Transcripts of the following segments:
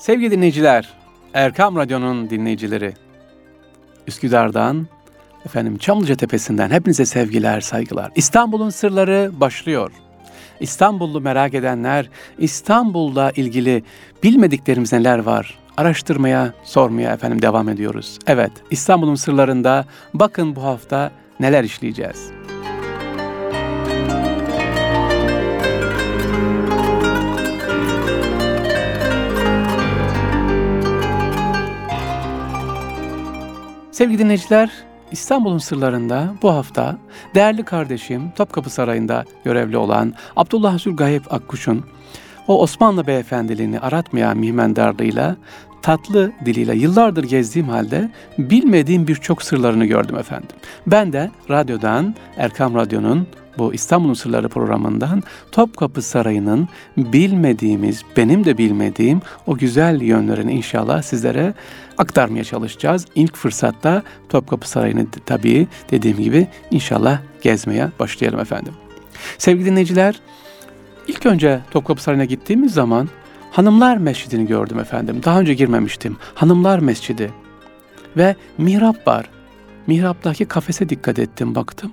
Sevgili dinleyiciler, Erkam Radyo'nun dinleyicileri, Üsküdar'dan, efendim Çamlıca Tepesi'nden hepinize sevgiler, saygılar. İstanbul'un sırları başlıyor. İstanbullu merak edenler, İstanbul'la ilgili bilmediklerimiz neler var? Araştırmaya, sormaya efendim devam ediyoruz. Evet, İstanbul'un sırlarında bakın bu hafta neler işleyeceğiz. Sevgili dinleyiciler, İstanbul'un sırlarında bu hafta değerli kardeşim Topkapı Sarayı'nda görevli olan Abdullah Zülgayip Akkuş'un o Osmanlı beyefendiliğini aratmayan mihmendarlığıyla tatlı diliyle yıllardır gezdiğim halde bilmediğim birçok sırlarını gördüm efendim. Ben de radyodan, Erkam Radyo'nun bu İstanbul'un Sırları programından Topkapı Sarayı'nın bilmediğimiz, benim de bilmediğim o güzel yönlerini inşallah sizlere aktarmaya çalışacağız. İlk fırsatta Topkapı Sarayı'nı tabii dediğim gibi inşallah gezmeye başlayalım efendim. Sevgili dinleyiciler, ilk önce Topkapı Sarayı'na gittiğimiz zaman Hanımlar Mescidi'ni gördüm efendim. Daha önce girmemiştim. Hanımlar Mescidi ve mihrap var. Mihraptaki kafese dikkat ettim, baktım.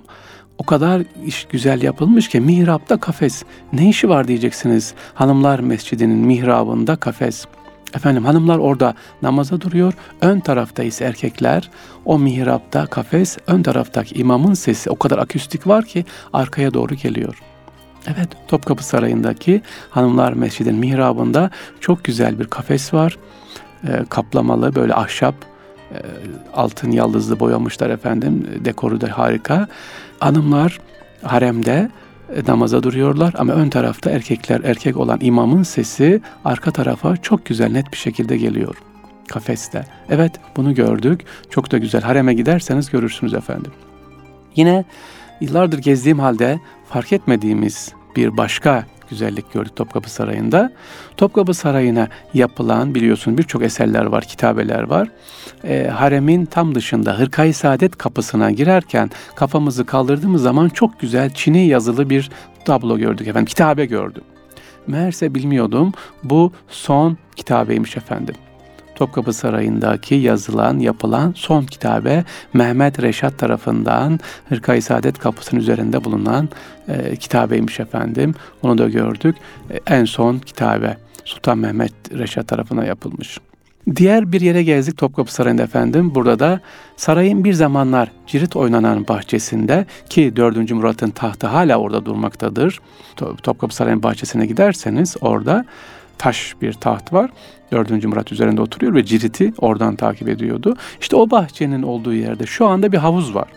O kadar iş güzel yapılmış ki mihrapta kafes. Ne işi var diyeceksiniz. Hanımlar Mescidi'nin mihrabında kafes. Efendim hanımlar orada namaza duruyor. Ön tarafta ise erkekler o mihrapta kafes, ön taraftaki imamın sesi o kadar akustik var ki arkaya doğru geliyor. Evet Topkapı Sarayı'ndaki Hanımlar Mescidin mihrabında çok güzel bir kafes var. E, kaplamalı böyle ahşap altın yaldızlı boyamışlar efendim. Dekoru da harika. Hanımlar haremde e, namaza duruyorlar ama ön tarafta erkekler erkek olan imamın sesi arka tarafa çok güzel net bir şekilde geliyor kafeste. Evet bunu gördük. Çok da güzel. Hareme giderseniz görürsünüz efendim. Yine yıllardır gezdiğim halde fark etmediğimiz bir başka güzellik gördük Topkapı Sarayı'nda. Topkapı Sarayı'na yapılan biliyorsun birçok eserler var, kitabeler var. E, haremin tam dışında Hırkayı Saadet kapısına girerken kafamızı kaldırdığımız zaman çok güzel Çin'i yazılı bir tablo gördük efendim, kitabe gördüm. Meğerse bilmiyordum bu son kitabeymiş efendim. Topkapı Sarayı'ndaki yazılan, yapılan son kitabe Mehmet Reşat tarafından Hırkayı Saadet kapısının üzerinde bulunan e, kitabeymiş efendim. Onu da gördük. E, en son kitabe Sultan Mehmet Reşat tarafına yapılmış. Diğer bir yere gezdik Topkapı Sarayı'nda efendim. Burada da sarayın bir zamanlar cirit oynanan bahçesinde ki 4. Murat'ın tahtı hala orada durmaktadır. Topkapı Sarayı'nın bahçesine giderseniz orada taş bir taht var. 4. Murat üzerinde oturuyor ve Cirit'i oradan takip ediyordu. İşte o bahçenin olduğu yerde şu anda bir havuz var.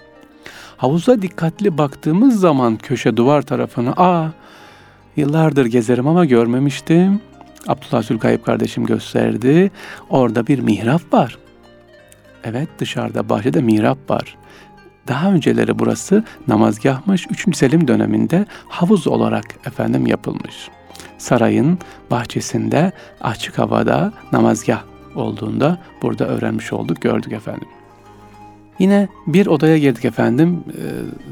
Havuza dikkatli baktığımız zaman köşe duvar tarafına aa yıllardır gezerim ama görmemiştim. Abdullah Zülkayıp kardeşim gösterdi. Orada bir mihrap var. Evet dışarıda bahçede mihrap var. Daha önceleri burası namazgahmış. 3. Selim döneminde havuz olarak efendim yapılmış sarayın bahçesinde açık havada namazgah olduğunda burada öğrenmiş olduk, gördük efendim. Yine bir odaya girdik efendim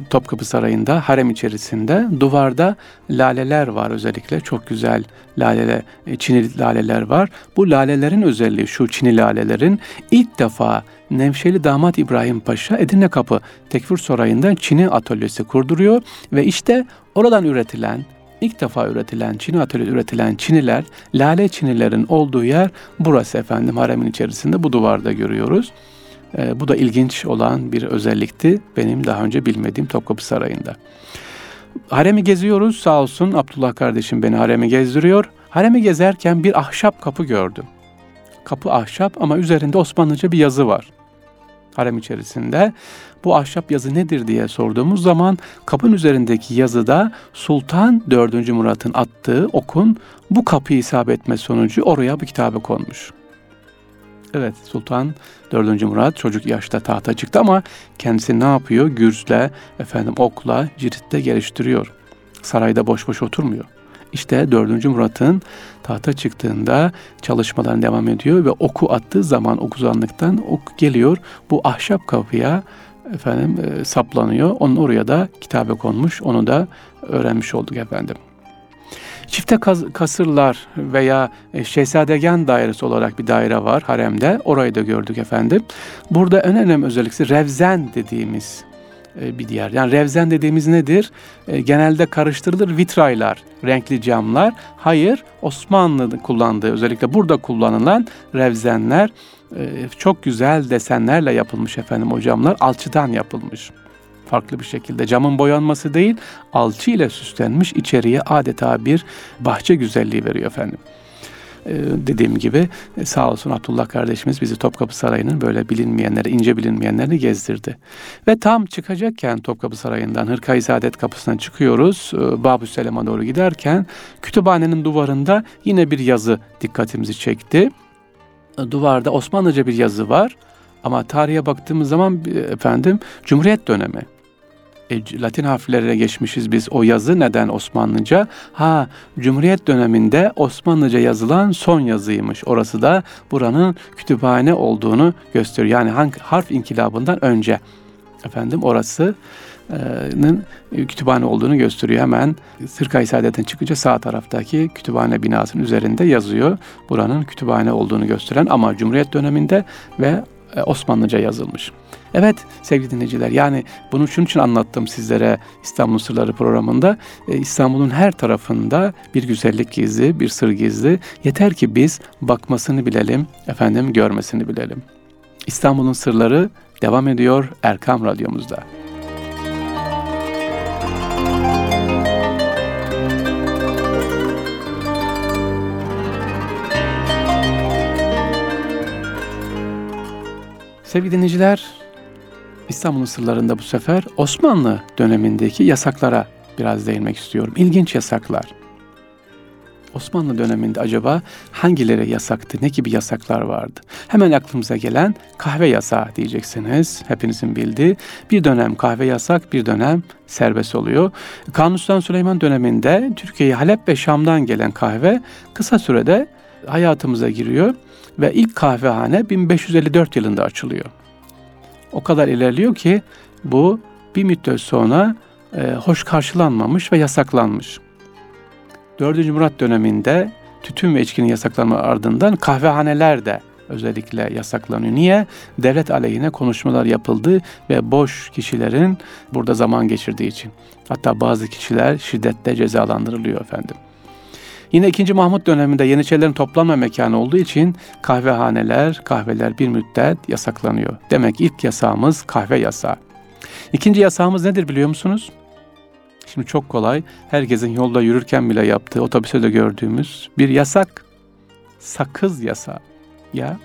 Topkapı Sarayı'nda harem içerisinde duvarda laleler var özellikle çok güzel lalele Çinli laleler var. Bu lalelerin özelliği şu Çinli lalelerin ilk defa Nevşehirli damat İbrahim Paşa Edirne Kapı Tekfir Sarayı'nda Çin'i atölyesi kurduruyor ve işte oradan üretilen ilk defa üretilen, Çini atölyede üretilen çiniler, lale çinilerin olduğu yer burası efendim haremin içerisinde bu duvarda görüyoruz. E, bu da ilginç olan bir özellikti benim daha önce bilmediğim Topkapı Sarayı'nda. Haremi geziyoruz sağ olsun Abdullah kardeşim beni haremi gezdiriyor. Haremi gezerken bir ahşap kapı gördüm. Kapı ahşap ama üzerinde Osmanlıca bir yazı var harem içerisinde. Bu ahşap yazı nedir diye sorduğumuz zaman kapın üzerindeki yazıda Sultan 4. Murat'ın attığı okun bu kapıyı isabet etme sonucu oraya bu kitabe konmuş. Evet Sultan 4. Murat çocuk yaşta tahta çıktı ama kendisi ne yapıyor? Gürzle, efendim okla, ciritte geliştiriyor. Sarayda boş boş oturmuyor. İşte 4. Murat'ın tahta çıktığında çalışmalar devam ediyor ve oku attığı zaman okuzanlıktan ok geliyor. Bu ahşap kapıya efendim e, saplanıyor. Onun oraya da kitabe konmuş. Onu da öğrenmiş olduk efendim. Çifte kasırlar veya e, şehzadegen dairesi olarak bir daire var haremde. Orayı da gördük efendim. Burada en önemli özellikle revzen dediğimiz e, bir diğer. Yani revzen dediğimiz nedir? E, genelde karıştırılır vitraylar, renkli camlar. Hayır, Osmanlı kullandığı özellikle burada kullanılan revzenler çok güzel desenlerle yapılmış efendim o camlar. Alçıdan yapılmış farklı bir şekilde camın boyanması değil alçı ile süslenmiş içeriye adeta bir bahçe güzelliği veriyor efendim. Ee, dediğim gibi e, sağ olsun Abdullah kardeşimiz bizi Topkapı Sarayı'nın böyle bilinmeyenleri, ince bilinmeyenlerini gezdirdi. Ve tam çıkacakken Topkapı Sarayı'ndan Hırkayı Saadet kapısından çıkıyoruz. E, Babü Selam'a doğru giderken kütüphanenin duvarında yine bir yazı dikkatimizi çekti. E, duvarda Osmanlıca bir yazı var. Ama tarihe baktığımız zaman efendim Cumhuriyet dönemi e, Latin harflerine geçmişiz biz o yazı neden Osmanlıca? Ha Cumhuriyet döneminde Osmanlıca yazılan son yazıymış. Orası da buranın kütüphane olduğunu gösteriyor. Yani hangi harf inkılabından önce efendim orası kütüphane olduğunu gösteriyor. Hemen Sırkay Saadet'in çıkınca sağ taraftaki kütüphane binasının üzerinde yazıyor. Buranın kütüphane olduğunu gösteren ama Cumhuriyet döneminde ve e, Osmanlıca yazılmış. Evet sevgili dinleyiciler yani bunu şunun için anlattım sizlere İstanbul Sırları programında. Ee, İstanbul'un her tarafında bir güzellik gizli, bir sır gizli. Yeter ki biz bakmasını bilelim, efendim görmesini bilelim. İstanbul'un sırları devam ediyor Erkam Radyomuzda. Sevgili dinleyiciler, İstanbul'un sırlarında bu sefer Osmanlı dönemindeki yasaklara biraz değinmek istiyorum. İlginç yasaklar. Osmanlı döneminde acaba hangileri yasaktı, ne gibi yasaklar vardı? Hemen aklımıza gelen kahve yasağı diyeceksiniz. Hepinizin bildiği. Bir dönem kahve yasak, bir dönem serbest oluyor. Kanuni Sultan Süleyman döneminde Türkiye'ye Halep ve Şam'dan gelen kahve kısa sürede hayatımıza giriyor ve ilk kahvehane 1554 yılında açılıyor o kadar ilerliyor ki bu bir müddet sonra e, hoş karşılanmamış ve yasaklanmış. 4. Murat döneminde tütün ve içkinin yasaklanma ardından kahvehaneler de özellikle yasaklanıyor. Niye? Devlet aleyhine konuşmalar yapıldı ve boş kişilerin burada zaman geçirdiği için. Hatta bazı kişiler şiddetle cezalandırılıyor efendim. Yine 2. Mahmut döneminde Yeniçerilerin toplanma mekanı olduğu için kahvehaneler, kahveler bir müddet yasaklanıyor. Demek ilk yasağımız kahve yasağı. İkinci yasağımız nedir biliyor musunuz? Şimdi çok kolay. Herkesin yolda yürürken bile yaptığı, otobüste de gördüğümüz bir yasak. Sakız yasağı. Ya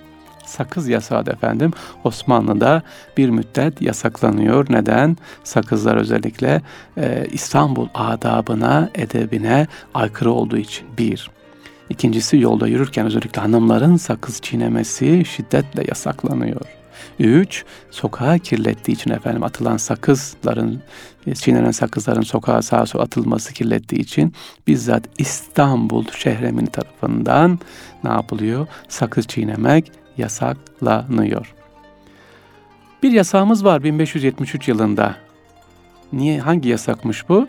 sakız yasağı efendim Osmanlı'da bir müddet yasaklanıyor. Neden? Sakızlar özellikle e, İstanbul adabına, edebine aykırı olduğu için. Bir. İkincisi yolda yürürken özellikle hanımların sakız çiğnemesi şiddetle yasaklanıyor. Üç, sokağa kirlettiği için efendim atılan sakızların, çiğnenen sakızların sokağa sağa sola atılması kirlettiği için bizzat İstanbul şehremin tarafından ne yapılıyor? Sakız çiğnemek yasaklanıyor. Bir yasağımız var 1573 yılında. Niye hangi yasakmış bu?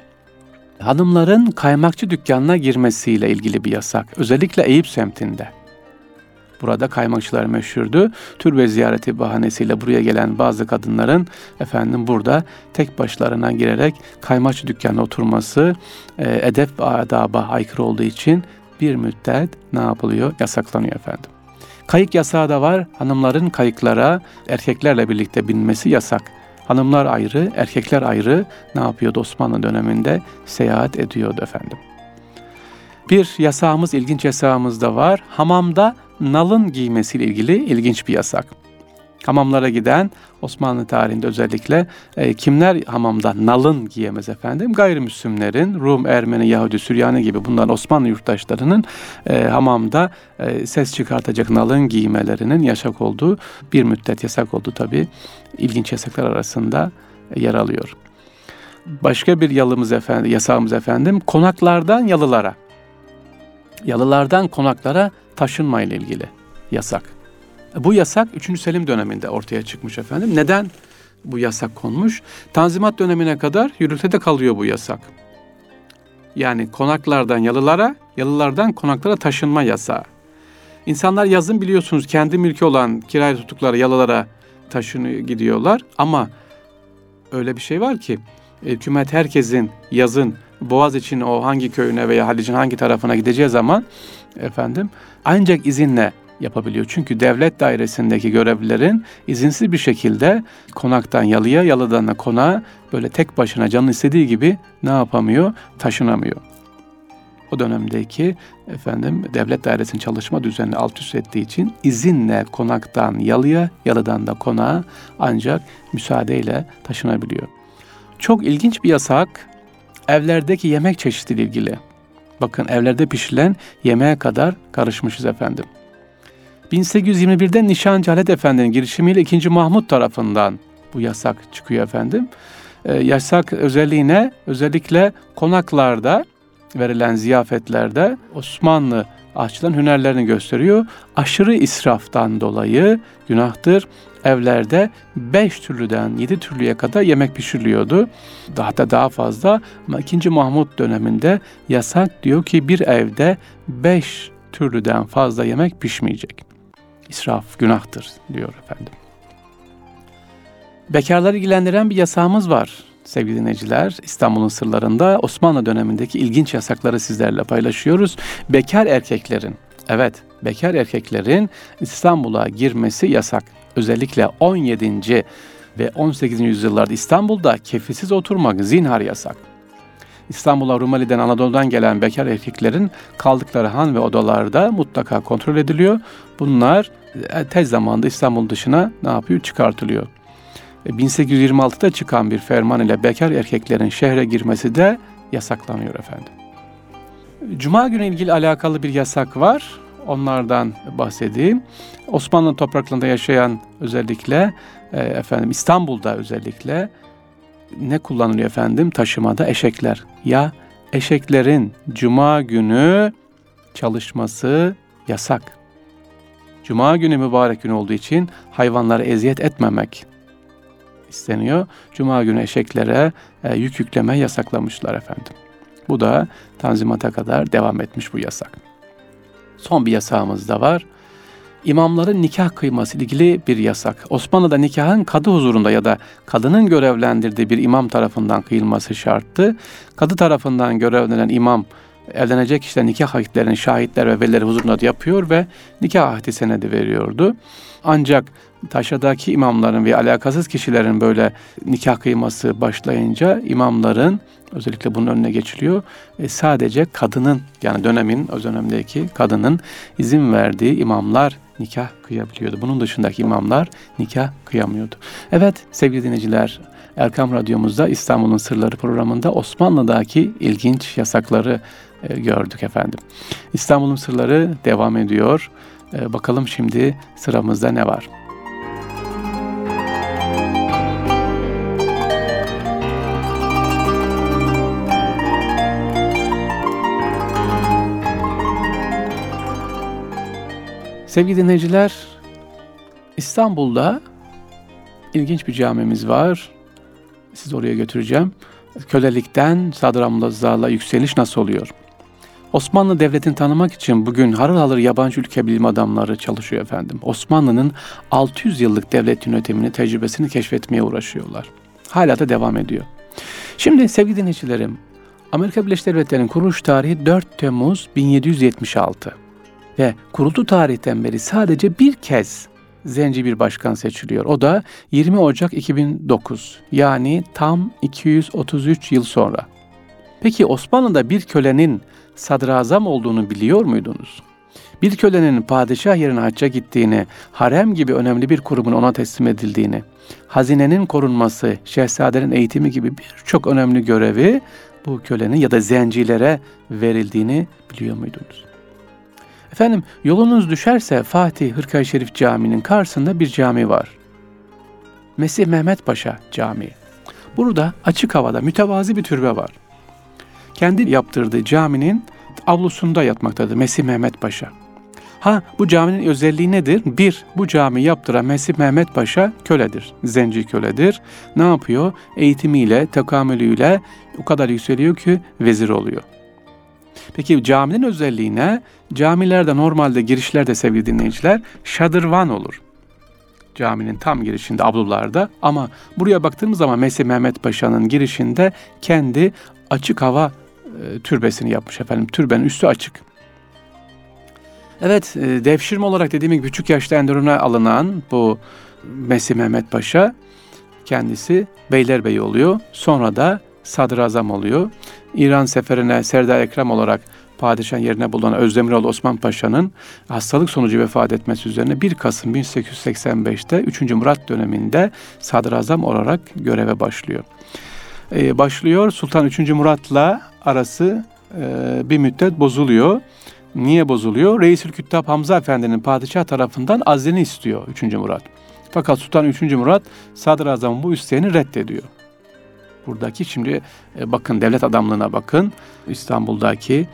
Hanımların kaymakçı dükkanına girmesiyle ilgili bir yasak. Özellikle Eyüp semtinde. Burada kaymakçılar meşhurdu. Türbe ziyareti bahanesiyle buraya gelen bazı kadınların efendim burada tek başlarına girerek kaymakçı dükkanına oturması e, edep ve adaba aykırı olduğu için bir müddet ne yapılıyor? Yasaklanıyor efendim. Kayık yasağı da var. Hanımların kayıklara erkeklerle birlikte binmesi yasak. Hanımlar ayrı, erkekler ayrı ne yapıyordu Osmanlı döneminde? Seyahat ediyordu efendim. Bir yasağımız, ilginç yasağımız da var. Hamamda nalın giymesiyle ilgili ilginç bir yasak. Hamamlara giden Osmanlı tarihinde özellikle e, kimler hamamda nalın giyemez efendim? Gayrimüslimlerin, Rum, Ermeni, Yahudi, Süryani gibi bunların Osmanlı yurttaşlarının e, hamamda e, ses çıkartacak nalın giymelerinin yasak olduğu bir müddet yasak oldu tabi. İlginç yasaklar arasında yer alıyor. Başka bir yalımız efendim, yasağımız efendim konaklardan yalılara. Yalılardan konaklara taşınma ile ilgili yasak. Bu yasak 3. Selim döneminde ortaya çıkmış efendim. Neden bu yasak konmuş? Tanzimat dönemine kadar yürürlükte kalıyor bu yasak. Yani konaklardan yalılara, yalılardan konaklara taşınma yasağı. İnsanlar yazın biliyorsunuz kendi mülkü olan kiraya tuttukları yalılara taşınıyor gidiyorlar ama öyle bir şey var ki hükümet herkesin yazın Boğaz için o hangi köyüne veya Halic'in hangi tarafına gideceği zaman efendim ancak izinle yapabiliyor. Çünkü devlet dairesindeki görevlilerin izinsiz bir şekilde konaktan yalıya, yalıdan da konağa böyle tek başına canın istediği gibi ne yapamıyor? Taşınamıyor. O dönemdeki efendim devlet dairesinin çalışma düzenini alt üst ettiği için izinle konaktan yalıya, yalıdan da konağa ancak müsaadeyle taşınabiliyor. Çok ilginç bir yasak evlerdeki yemek çeşidiyle ilgili. Bakın evlerde pişirilen yemeğe kadar karışmışız efendim. 1821'de Nişancı Halet Efendi'nin girişimiyle 2. Mahmut tarafından bu yasak çıkıyor efendim. Ee, yasak özelliğine özellikle konaklarda verilen ziyafetlerde Osmanlı aşçıların hünerlerini gösteriyor. Aşırı israftan dolayı günahtır. Evlerde beş türlüden yedi türlüye kadar yemek pişiriliyordu. Daha da daha fazla ama 2. Mahmut döneminde yasak diyor ki bir evde beş türlüden fazla yemek pişmeyecek. İsraf günahtır diyor efendim. Bekarları ilgilendiren bir yasağımız var sevgili dinleyiciler. İstanbul'un sırlarında Osmanlı dönemindeki ilginç yasakları sizlerle paylaşıyoruz. Bekar erkeklerin, evet bekar erkeklerin İstanbul'a girmesi yasak. Özellikle 17. ve 18. yüzyıllarda İstanbul'da kefilsiz oturmak zinhar yasak. İstanbul'a Rumeli'den Anadolu'dan gelen bekar erkeklerin kaldıkları han ve odalarda mutlaka kontrol ediliyor. Bunlar e, tez zamanda İstanbul dışına ne yapıyor? Çıkartılıyor. 1826'da e, çıkan bir ferman ile bekar erkeklerin şehre girmesi de yasaklanıyor efendim. Cuma günü ilgili alakalı bir yasak var. Onlardan bahsedeyim. Osmanlı topraklarında yaşayan özellikle e, efendim İstanbul'da özellikle ne kullanılıyor efendim taşımada eşekler. Ya eşeklerin cuma günü çalışması yasak. Cuma günü mübarek gün olduğu için hayvanlara eziyet etmemek isteniyor. Cuma günü eşeklere e, yük yükleme yasaklamışlar efendim. Bu da Tanzimat'a kadar devam etmiş bu yasak. Son bir yasağımız da var. İmamların nikah kıyması ilgili bir yasak. Osmanlı'da nikahın kadı huzurunda ya da kadının görevlendirdiği bir imam tarafından kıyılması şarttı. Kadı tarafından görevlenen imam evlenecek işte nikah akitlerini şahitler ve velileri huzurunda yapıyor ve nikah ahdi senedi veriyordu. Ancak taşadaki imamların ve alakasız kişilerin böyle nikah kıyması başlayınca imamların özellikle bunun önüne geçiliyor. E, sadece kadının yani dönemin o dönemdeki kadının izin verdiği imamlar nikah kıyabiliyordu. Bunun dışındaki imamlar nikah kıyamıyordu. Evet sevgili dinleyiciler Erkam Radyomuzda İstanbul'un Sırları programında Osmanlı'daki ilginç yasakları e, gördük efendim. İstanbul'un Sırları devam ediyor. E, bakalım şimdi sıramızda ne var? Sevgili dinleyiciler, İstanbul'da ilginç bir camimiz var. Sizi oraya götüreceğim. Kölelikten sadramlazlığa yükseliş nasıl oluyor? Osmanlı Devleti'ni tanımak için bugün harıl harıl yabancı ülke bilim adamları çalışıyor efendim. Osmanlı'nın 600 yıllık devlet yönetimini, tecrübesini keşfetmeye uğraşıyorlar. Hala da devam ediyor. Şimdi sevgili dinleyicilerim, Amerika Birleşik Devletleri'nin kuruluş tarihi 4 Temmuz 1776 ve kuruldu tarihten beri sadece bir kez zenci bir başkan seçiliyor. O da 20 Ocak 2009 yani tam 233 yıl sonra. Peki Osmanlı'da bir kölenin sadrazam olduğunu biliyor muydunuz? Bir kölenin padişah yerine hacca gittiğini, harem gibi önemli bir kurumun ona teslim edildiğini, hazinenin korunması, şehzadelerin eğitimi gibi birçok önemli görevi bu kölenin ya da zencilere verildiğini biliyor muydunuz? Efendim yolunuz düşerse Fatih Hırkay Şerif Camii'nin karşısında bir cami var. Mesih Mehmet Paşa Camii. Burada açık havada mütevazi bir türbe var. Kendi yaptırdığı caminin avlusunda yatmaktadır Mesih Mehmet Paşa. Ha bu caminin özelliği nedir? Bir, bu cami yaptıran Mesih Mehmet Paşa köledir. Zenci köledir. Ne yapıyor? Eğitimiyle, tekamülüyle o kadar yükseliyor ki vezir oluyor. Peki caminin özelliği ne? Camilerde normalde girişlerde sevgili dinleyiciler şadırvan olur. Caminin tam girişinde ablularda ama buraya baktığımız zaman Mesih Mehmet Paşa'nın girişinde kendi açık hava e, türbesini yapmış efendim. Türbenin üstü açık. Evet, e, devşirme olarak dediğim gibi küçük yaşta Enderun'a alınan bu Mesih Mehmet Paşa kendisi Beylerbeyi oluyor. Sonra da sadrazam oluyor. İran seferine Serdar Ekrem olarak padişah yerine bulunan Özdemiroğlu Osman Paşa'nın hastalık sonucu vefat etmesi üzerine 1 Kasım 1885'te 3. Murat döneminde sadrazam olarak göreve başlıyor. Ee, başlıyor Sultan 3. Murat'la arası e, bir müddet bozuluyor. Niye bozuluyor? Reisül Küttab Hamza Efendi'nin padişah tarafından azlini istiyor 3. Murat. Fakat Sultan 3. Murat sadrazamın bu isteğini reddediyor. Buradaki şimdi e, bakın devlet adamlığına bakın. İstanbul'daki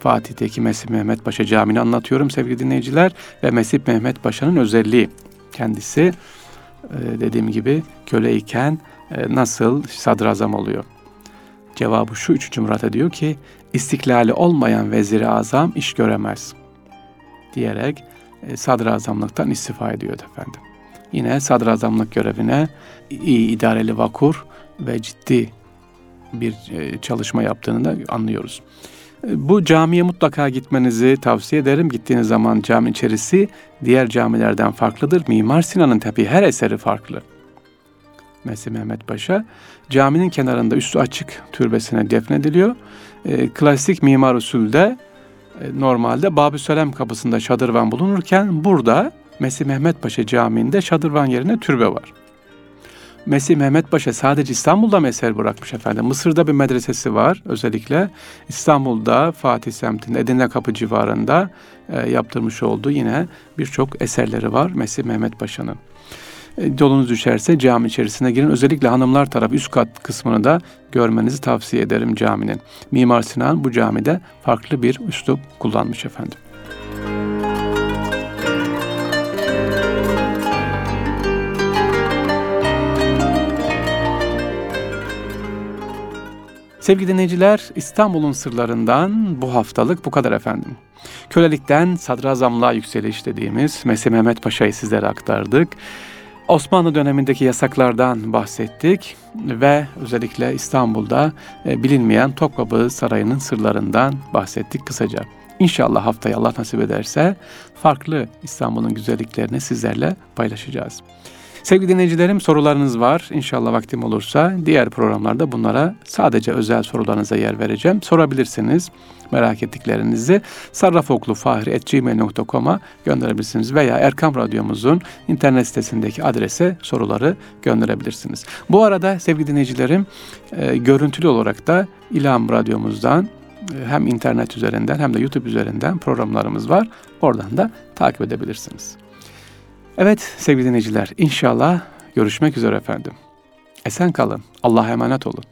Fatih'teki Mesih Mehmet Paşa Camii'ni anlatıyorum sevgili dinleyiciler. Ve Mesih Mehmet Paşa'nın özelliği. Kendisi e, dediğim gibi köleyken e, nasıl sadrazam oluyor? Cevabı şu 3. Murat'a diyor ki istiklali olmayan veziri azam iş göremez diyerek sadrazamlıktan istifa ediyor efendim. Yine sadrazamlık görevine iyi idareli vakur ve ciddi bir e, çalışma yaptığını da anlıyoruz. E, bu camiye mutlaka gitmenizi tavsiye ederim. Gittiğiniz zaman cami içerisi diğer camilerden farklıdır. Mimar Sinan'ın tabii her eseri farklı. Mesih Mehmet Paşa caminin kenarında üstü açık türbesine defnediliyor. E, klasik mimar usulde e, normalde Babü Selam kapısında şadırvan bulunurken burada Mesih Mehmet Paşa Camii'nde şadırvan yerine türbe var. Mesih Mehmet Paşa sadece İstanbul'da mı eser bırakmış efendim? Mısır'da bir medresesi var özellikle. İstanbul'da Fatih semtinde Edirne Kapı civarında e, yaptırmış olduğu yine birçok eserleri var Mesih Mehmet Paşa'nın. E, yolunuz düşerse cami içerisine girin. Özellikle hanımlar tarafı üst kat kısmını da görmenizi tavsiye ederim caminin. Mimar Sinan bu camide farklı bir üslup kullanmış efendim. Sevgili dinleyiciler, İstanbul'un sırlarından bu haftalık bu kadar efendim. Kölelikten sadrazamlığa yükseliş dediğimiz Mesih Mehmet Paşa'yı sizlere aktardık. Osmanlı dönemindeki yasaklardan bahsettik ve özellikle İstanbul'da e, bilinmeyen Topkapı Sarayı'nın sırlarından bahsettik kısaca. İnşallah haftaya Allah nasip ederse farklı İstanbul'un güzelliklerini sizlerle paylaşacağız. Sevgili dinleyicilerim sorularınız var. İnşallah vaktim olursa diğer programlarda bunlara sadece özel sorularınıza yer vereceğim. Sorabilirsiniz merak ettiklerinizi sarrafoklufahri.gmail.com'a gönderebilirsiniz veya Erkam Radyomuzun internet sitesindeki adrese soruları gönderebilirsiniz. Bu arada sevgili dinleyicilerim e, görüntülü olarak da İlham Radyomuzdan e, hem internet üzerinden hem de YouTube üzerinden programlarımız var. Oradan da takip edebilirsiniz. Evet sevgili dinleyiciler inşallah görüşmek üzere efendim. Esen kalın. Allah'a emanet olun.